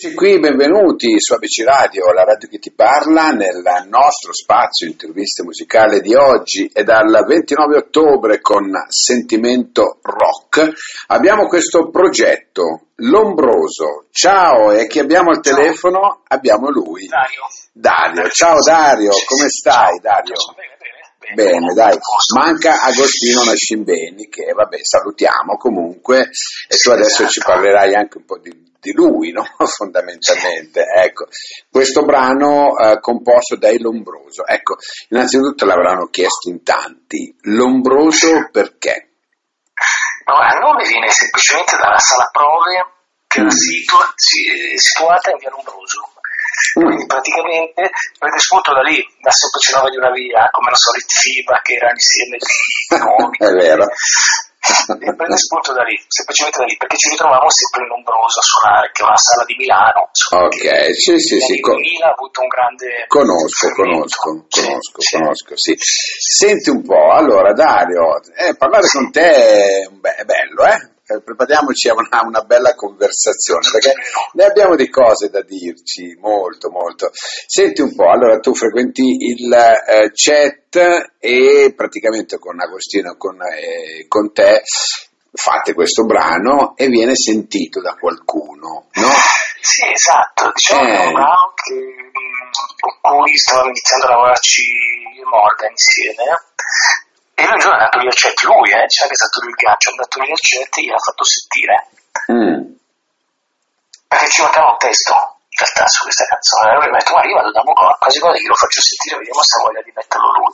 Eccoci qui, benvenuti su ABC Radio, la radio che ti parla, nel nostro spazio interviste musicale di oggi e dal 29 ottobre con Sentimento Rock abbiamo questo progetto, Lombroso. Ciao, e chi abbiamo al telefono? Abbiamo lui. Dario. Dario, ciao Dario, come stai Dario? Bene, dai, manca Agostino Nascimbeni che vabbè salutiamo comunque e tu adesso ci parlerai anche un po' di, di lui, no? fondamentalmente. Ecco, questo brano eh, composto dai Lombroso, ecco, innanzitutto l'avranno chiesto in tanti, Lombroso perché? No, il nome viene semplicemente dalla sala prove che era situa- si- situata in via Lombroso. Quindi praticamente prende spunto da lì, dal semplice nome di una via, come la solita FIBA che erano insieme i nomi. È vero. E prende spunto da lì, semplicemente da lì, perché ci ritrovavamo sempre in Lombroso a suonare, che è una sala di Milano. insomma, Ok, sì, sì, sì, anni co- 2000 ha avuto un grande Conosco, fermento. conosco, Sì, conosco, sì. conosco, sì. Senti un po', allora Dario, eh, parlare con te è bello, eh? Eh, Prepariamoci a una, una bella conversazione, perché ne abbiamo di cose da dirci, molto, molto. Senti un po', allora tu frequenti il eh, chat e praticamente con Agostino e con, eh, con te fate questo brano e viene sentito da qualcuno, no? Sì, esatto, diciamo che è Eh. un brano che, con cui stavamo iniziando a lavorarci io e Morgan insieme e lui giorno è andato al chat, lui eh, diciamo che è stato lui il gancio, è andato al chat e gliel'ha fatto sentire Mm. perché ci mancava un testo in realtà su questa canzone lui mi ha detto guarda io vado da Moco, quasi quasi glielo faccio sentire, vediamo se ha voglia di metterlo lui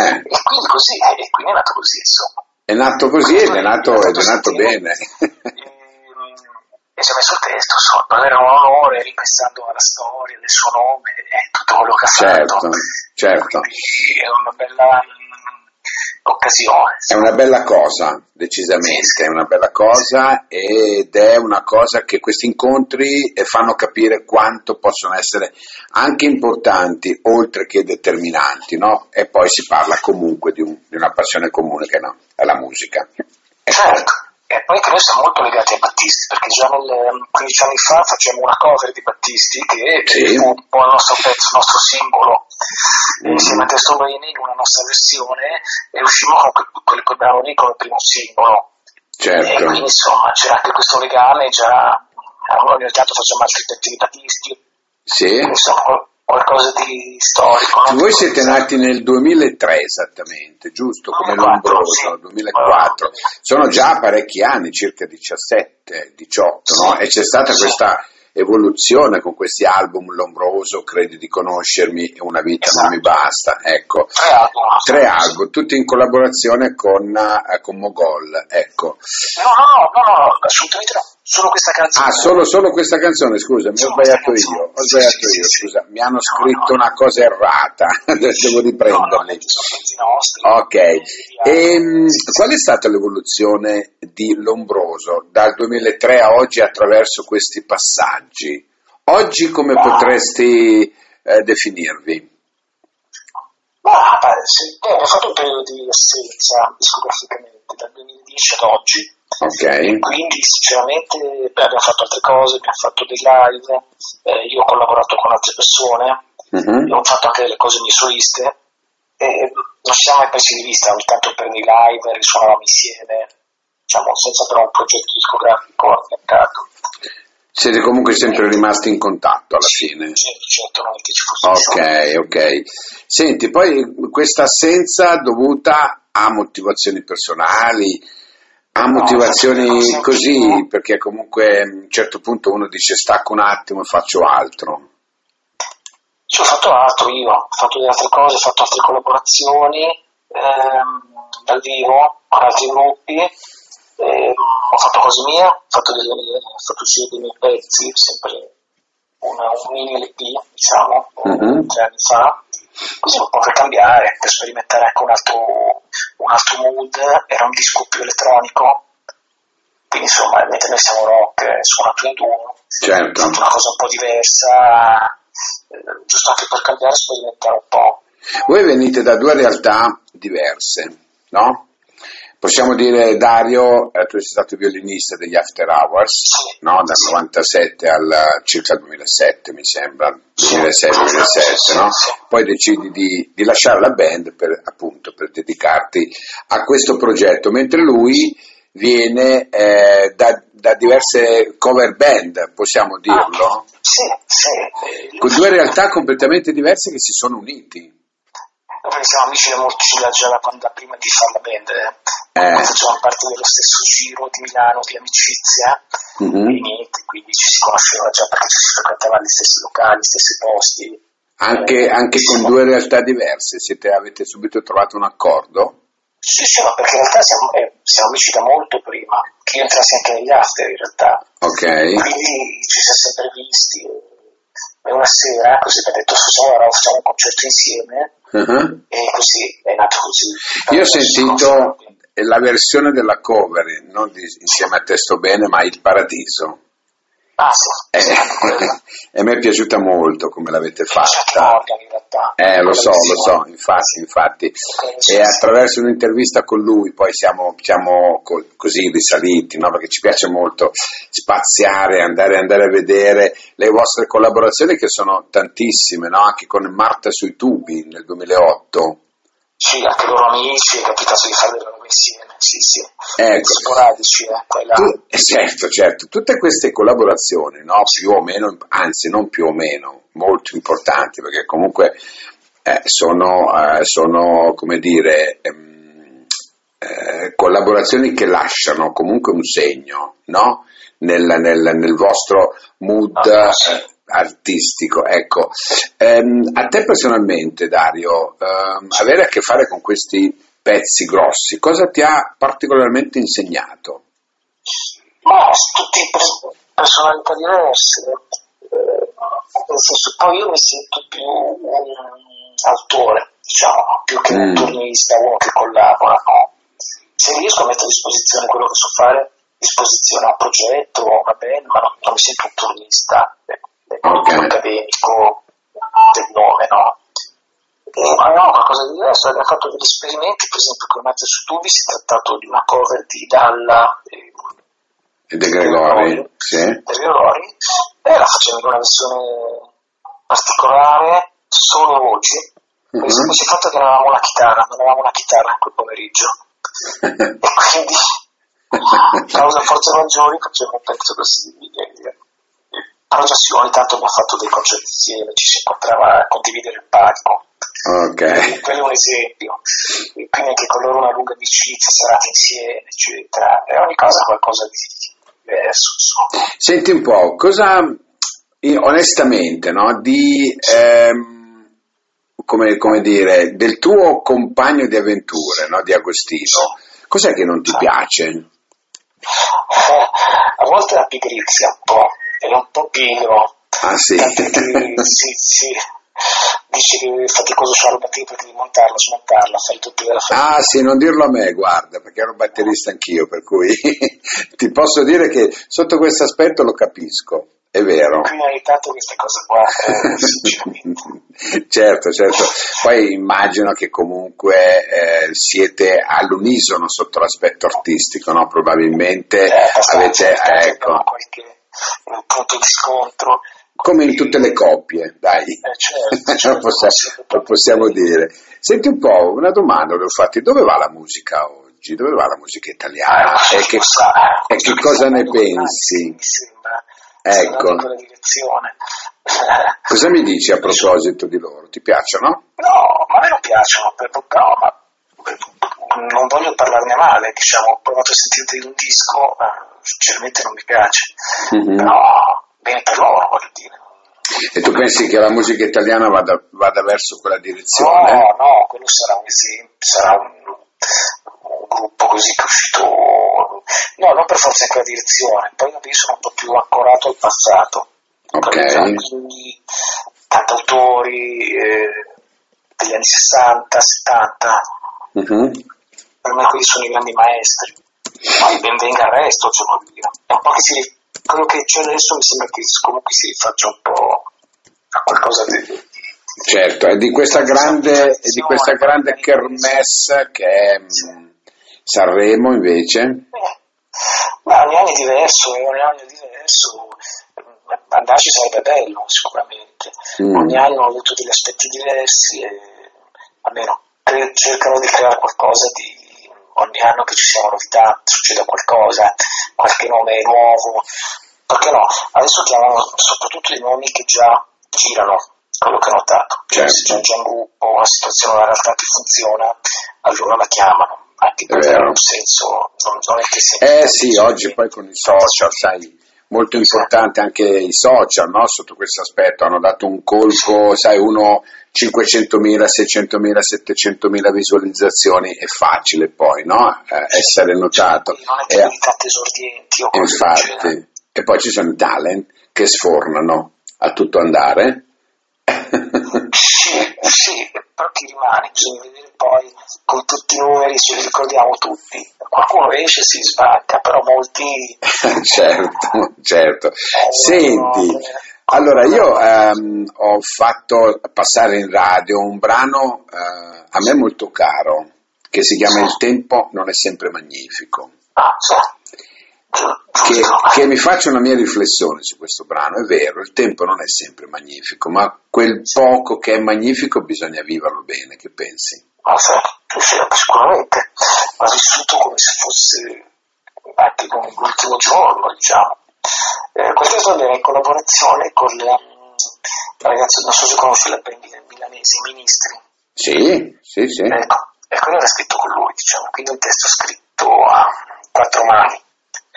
Eh. e quindi così, e quindi è nato così insomma È nato così ed è nato, ed è nato bene. e, e ci ha messo il testo insomma, avere un onore ripensando alla storia del suo nome e tutto quello che ha certo, fatto certo. Quindi è una bella occasione È una bella cosa, decisamente, è una bella cosa ed è una cosa che questi incontri eh, fanno capire quanto possono essere anche importanti, oltre che determinanti, no? E poi si parla comunque di, un- di una passione comune che no, è la musica. Ecco. certo e poi che noi siamo molto legati ai Battisti perché già nel, 15 anni fa facciamo una cover di Battisti che Sì. fu un po' il nostro pezzo, il nostro simbolo Mhm. insieme a Testo Bene in una nostra versione e uscimmo con quel, quel, brano lì come primo simbolo e Certo, quindi insomma c'era anche questo legame già ogni tanto facciamo altri pezzi di Battisti sì. insomma qualcosa di storico no? Voi siete nati nel 2003 esattamente, giusto? Come 2004, Lombroso, sì. 2004. Sono già parecchi anni, circa 17, 18, no? Sì. E c'è stata Sì. questa evoluzione con questi album Lombroso, Credi di conoscermi e Una vita non mi basta, ecco. tre album Tre album, tutti in collaborazione con, eh, con Mogol, ecco. no no no no assolutamente no solo questa canzone. Ah, solo, solo questa canzone, scusa, mi ho sbagliato io, ho Sì, sbagliato sì, io, sì, scusa, mi hanno No, scritto no. una cosa errata, devo no, no, Ok, Quindi, Ehm, qual è stata l'evoluzione di Lombroso dal 2003 a oggi attraverso questi passaggi? Oggi come Ah. potresti eh, definirvi? Ma beh, sì, eh, abbiamo fatto un periodo di assenza discograficamente dal 2010 ad oggi e quindi sinceramente beh, abbiamo fatto altre cose, abbiamo fatto dei live, eh, io ho collaborato con altre persone, Mhm. ho fatto anche delle cose mie soliste e non ci siamo mai persi di vista, ogni tanto per dei live risuonavamo insieme, diciamo senza però un progetto discografico affiancato. siete comunque sempre rimasti in contatto alla fine? certo, certo, non è che ci fosse Ok, ok. Senti, poi questa assenza dovuta a motivazioni personali, a No, motivazioni così, perché comunque a un certo punto uno dice stacco un attimo e faccio altro. Sì, ho fatto altro io, ho fatto delle altre cose, ho fatto altre collaborazioni ehm, dal vivo con altri gruppi, ehm, ho fatto cose mie, ho fatto, delle, ho fatto uscire dei miei pezzi, sempre una, un mini LP, diciamo, Mhm. tre anni fa, così po' per cambiare, per sperimentare anche un altro, un altro mood, era un disco più elettronico, quindi insomma, mentre noi siamo rock, eh, suonato in duo, Certo. fatto una cosa un po' diversa, eh, giusto anche per cambiare e sperimentare un po'. Voi venite da due realtà diverse, no? Possiamo dire, Dario, eh, tu sei stato violinista degli After Hours, no? dal 97 al circa 2007, mi sembra, 2006-2007, no? Poi decidi di, di lasciare la band per, appunto, per dedicarti a questo progetto, mentre lui viene eh, da, da diverse cover band, possiamo dirlo, Sì, sì. con due realtà completamente diverse che si sono uniti. Perché siamo amici da molti già, già da quando da prima di fare la band. eh. Facciamo parte dello stesso giro di Milano di amicizia Mhm. e niente, quindi ci si conosceva già perché ci si frequentava gli stessi locali, gli stessi posti. Anche, Eh, anche con siamo- due realtà diverse, siete, avete subito trovato un accordo? Sì, sì, ma perché in realtà siamo, eh, siamo amici da molto prima, che io entrassi anche negli after in realtà. Ok. Quindi ci siamo sempre visti. E una sera così abbiamo detto facciamo, ora facciamo un concerto insieme Mhm. e così è nato così. Io ho sentito la versione della cover, non di- insieme a Testo Bene, ma Il Paradiso. Ah sì, Eh, sì, e mi è piaciuta molto come l'avete fatta. In realtà. Eh, lo so, lo so, infatti, infatti. E attraverso un'intervista con lui poi siamo, siamo co- così risaliti, no? perché ci piace molto spaziare, andare, andare a vedere le vostre collaborazioni che sono tantissime, no? anche con Marta sui tubi nel 2008. Sì, anche loro amici, è capitato di fare delle insieme, sì, sì. Ecco. Sporadici, eh, quella... Tu- eh, certo, certo, tutte queste collaborazioni, no? più o meno, anzi non più o meno, molto importanti, perché comunque eh, sono, eh, sono, come dire, ehm, eh, collaborazioni che lasciano comunque un segno, no? Nel, nel- nel vostro mood Ah, sì. eh, artistico. Ecco, Ehm, a te personalmente, Dario, ehm, avere a che fare con questi pezzi grossi, cosa ti ha particolarmente insegnato? Ma tutti pers- personalità diverse, eh, nel senso, poi io mi sento più un autore, diciamo, più che un Mm. turnista, uno che collabora, no? Se riesco a mettere a disposizione quello che so fare, a disposizione a un progetto, o una band, ma non, non mi sento un turnista, ecco, ecco, Ok. più accademico del nome, no? E, ma no, qualcosa di diverso, abbiamo fatto degli esperimenti, per esempio con Matteo su Tubi si è trattato di una cover di Dalla e E De Gregori? Sì. De Gregori, e la facciamo in una versione particolare, solo voci. Per si è fatto che non avevamo una chitarra, non avevamo una chitarra in quel pomeriggio. E quindi, causa forze maggiori, facciamo un pezzo così. e- Però già sì, ogni tanto abbiamo fatto dei concerti insieme, ci si incontrava a condividere il palco. Ok. Quello è un esempio. E quindi anche con loro una lunga amicizia, serate insieme, eccetera. E ogni cosa è qualcosa di diverso, insomma. Senti un po', cosa, onestamente, no, di, ehm, come, come dire, del tuo compagno di avventure, no, di Agostino, cos'è che non ti piace? A volte la pigrizia un po', è un po' pigro. Ah sì? Tanto che, sì, sì. Dice che è faticoso fare una tipa di montarla, smontarla, fare tutto della famiglia. Ah sì, non dirlo a me, guarda, perché ero batterista anch'io, per cui ti posso dire che sotto questo aspetto lo capisco, è vero. Quindi ogni tanto queste cose qua, eh, certo, certo. Poi immagino che comunque eh, siete all'unisono sotto l'aspetto artistico, no? Probabilmente Eh, avete, abbastanza, ecco, qualche un punto di scontro. Come in tutte le coppie, dai. Eh, certo, lo, certo, possiamo, lo possiamo dire. Senti un po', una domanda le ho fatti, dove va la musica oggi? Dove va la musica italiana? Eh, E che, sa, e che cosa ne pensi? Mi sembra. Ecco. Cosa mi dici a proposito di loro? Ti piacciono? No, ma a me non piacciono, per- però ma, non voglio parlarne male, diciamo, ho provato a sentire un disco, eh, sinceramente non mi piace, Mhm. però bene per loro, voglio dire. E tu pensi che la musica italiana vada, vada verso quella No, direzione? no, quello sarà un esempio, sarà un, un gruppo così che è uscito, no, non per forza in quella direzione, poi io sono un po' più ancorato al passato, Ok. quindi cantautori eh, degli anni 60, 70, Mhm. per me quelli sono i grandi maestri, poi ben venga il resto, cioè, è un po' che si, quello che c'è adesso mi sembra che comunque si rifaccia un po' a qualcosa di, Certo, è di questa grande, di questa grande kermesse che è, mm, Sanremo invece? Eh, ma ogni anno è diverso, ogni anno è diverso, andarci sarebbe bello sicuramente, mm. ogni anno ho avuto degli aspetti diversi e almeno cercano di creare qualcosa di ogni anno che ci siano novità, succeda qualcosa, qualche nome nuovo, perché no? Adesso chiamano soprattutto i nomi che già girano, quello che ho notato, certo. se c'è già un gruppo, una situazione, una realtà che funziona, allora la chiamano, anche per avere un senso, non, non è che sia... Eh sì, oggi poi con i social, sai, molto importante anche i social no? sotto questo aspetto, hanno dato un colpo, sai, uno 500.000, 600.000, 700.000 visualizzazioni è facile poi no? eh, essere notato. Non è Infatti, e poi ci sono i talent che sfornano a tutto andare. sì, sì, però chi rimane, bisogna vedere poi con tutti i numeri, ce li ricordiamo tutti. Qualcuno esce e si sbacca, però molti... certo, certo. Eh, Senti, allora io ehm, ho fatto passare in radio un brano eh, a me molto caro, che si chiama Il tempo non è sempre magnifico. Ah, sì che, che, mi faccia una mia riflessione su questo brano. È vero, il tempo non è sempre magnifico, ma quel poco che è magnifico bisogna viverlo bene. Che pensi? Ah, sì, sì, sicuramente. Va vissuto come se fosse anche come l'ultimo giorno, diciamo. Eh, questa è stata in collaborazione con le ragazze, non so se conosci la band milanese, i ministri. Sì, sì, sì. Ecco, e quello era scritto con lui, diciamo, quindi un testo scritto a quattro mani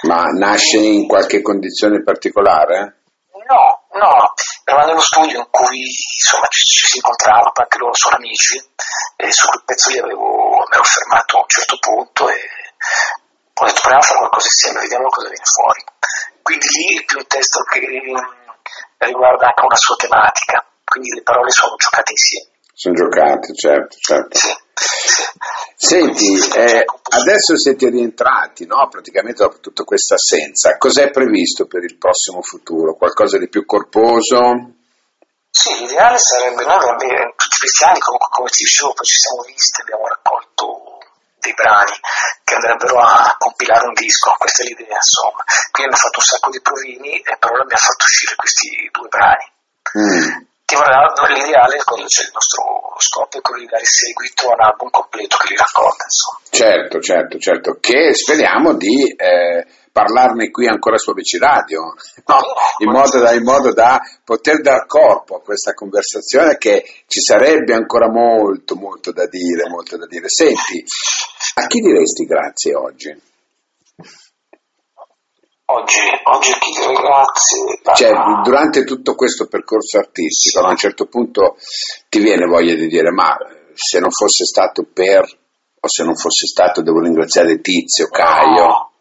ma nasce in qualche condizione particolare? No, no, eravamo nello studio in cui insomma, ci, ci, si incontrava, anche loro sono amici, e su quel pezzo lì avevo, mi ero fermato a un certo punto e ho detto proviamo a fare qualcosa insieme, vediamo cosa viene fuori. Quindi lì è più un testo che riguarda anche una sua tematica, quindi le parole sono giocate insieme. Sono giocate, certo, certo. Sì. Senti, eh, adesso siete rientrati, no? praticamente dopo tutta questa assenza, cos'è previsto per il prossimo futuro? Qualcosa di più corposo? Sì, l'ideale sarebbe, noi abbiamo, tutti questi anni comunque come ti dicevo, poi ci siamo visti, abbiamo raccolto dei brani che andrebbero a compilare un disco, questa è l'idea insomma. Quindi abbiamo fatto un sacco di provini e però abbiamo fatto uscire questi due brani. Mm ti vorrà l'ideale quando c'è il nostro scopo è quello di dare seguito a un album completo che li racconta insomma. certo certo certo che speriamo di eh, parlarne qui ancora su ABC Radio no? in, modo da, in modo da poter dar corpo a questa conversazione che ci sarebbe ancora molto molto da dire molto da dire senti a chi diresti grazie oggi? Oggi, oggi chi dire grazie. Cioè, durante tutto questo percorso artistico, sì. a un certo punto ti viene voglia di dire, ma se non fosse stato per, o se non fosse stato, devo ringraziare Tizio, Caio. No.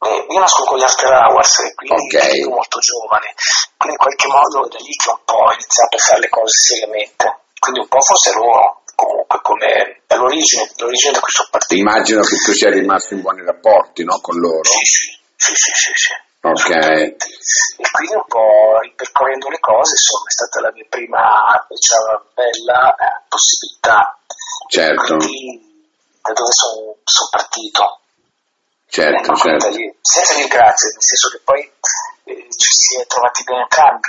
Eh, io nasco con gli After Hours, quindi okay. molto giovane, quindi in qualche modo è da lì che un po' ho iniziato a fare le cose seriamente. Quindi un po' forse loro, comunque come all'origine, l'origine da cui sono partito. Immagino che tu sia rimasto in buoni rapporti no, con loro. Sì, sì. Sì, sì, sì, sì. Ok. E quindi un po' ripercorrendo le cose, insomma, è stata la mia prima, diciamo, bella eh, possibilità. Certo. Quindi, da dove sono son partito. Certo, ecco, certo. Lì, senza dire grazie, nel senso che poi eh, ci si è trovati bene entrambi,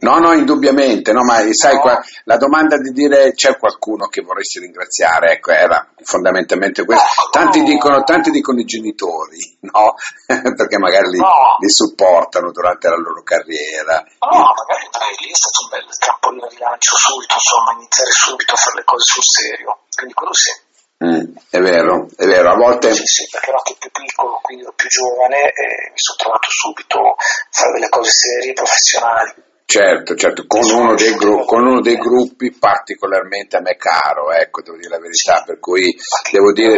No, no, indubbiamente, no, ma sai, no. la domanda di dire c'è qualcuno che vorresti ringraziare, ecco, era fondamentalmente questo. Tanti, no. dicono, tanti dicono i genitori, no? Perché magari li, no. li, supportano durante la loro carriera. No, magari lì è stato un bel trampolino di lancio subito, insomma, iniziare subito a fare le cose sul serio, quindi quello sì. Mm, è vero, è vero, a volte... Sì, sì, perché ero anche più piccolo, quindi ero più giovane e mi sono trovato subito a fare delle cose serie, professionali. Certo, certo, con uno, dei gru- con uno dei gruppi particolarmente a me caro, ecco, devo dire la verità, per cui devo dire,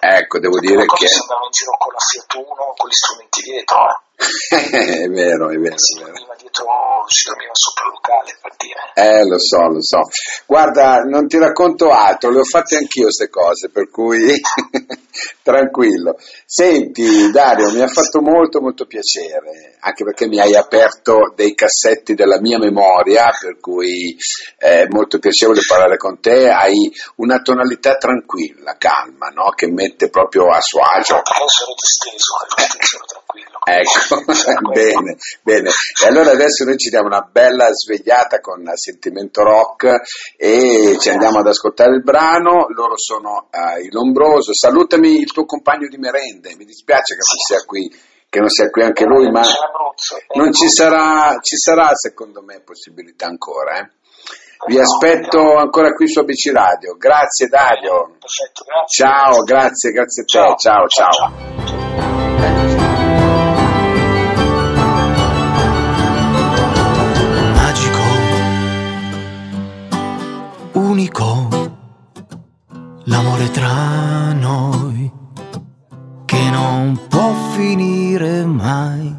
ecco, devo dire che... andavo in giro con la Fiat Uno, con gli strumenti dietro, eh. è vero, è vero. Si dormiva dietro, si dormiva sopra il locale, per dire. Eh, lo so, lo so. Guarda, non ti racconto altro, le ho fatte anch'io queste cose, per cui Tranquillo. Senti Dario, mi ha fatto molto molto piacere, anche perché mi hai aperto dei cassetti della mia memoria, per cui è molto piacevole parlare con te, hai una tonalità tranquilla, calma, no? che mette proprio a suo agio. Io sono disteso, sono tranquillo. Ecco, bene, bene. E allora adesso noi ci diamo una bella svegliata con sentimento rock e ci andiamo ad ascoltare il brano, loro sono uh, il Lombroso, salutami il tuo compagno di merende, mi dispiace che non sia qui, che non sia qui anche lui, ma non ci sarà, ci sarà secondo me possibilità ancora. Eh? Vi aspetto ancora qui su ABC Radio. Grazie Dario. Perfetto, grazie. Ciao, grazie, grazie a te. ciao, ciao. ciao. ciao. Unico l'amore tra noi che non può finire mai.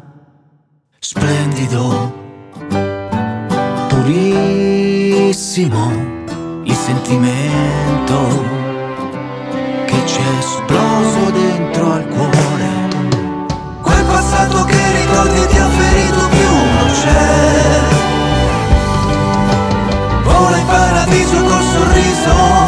Splendido, purissimo il sentimento che ci è esploso dentro al cuore. Quel passato che ricordi ti ha ferito più non c'è. Vola in 더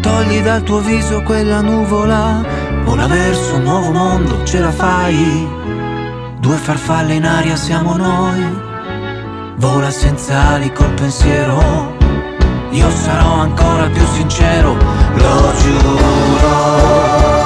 togli dal tuo viso quella nuvola, vola verso un nuovo mondo, ce la fai. Due farfalle in aria siamo noi, vola senza ali col pensiero. Io sarò ancora più sincero, lo giuro.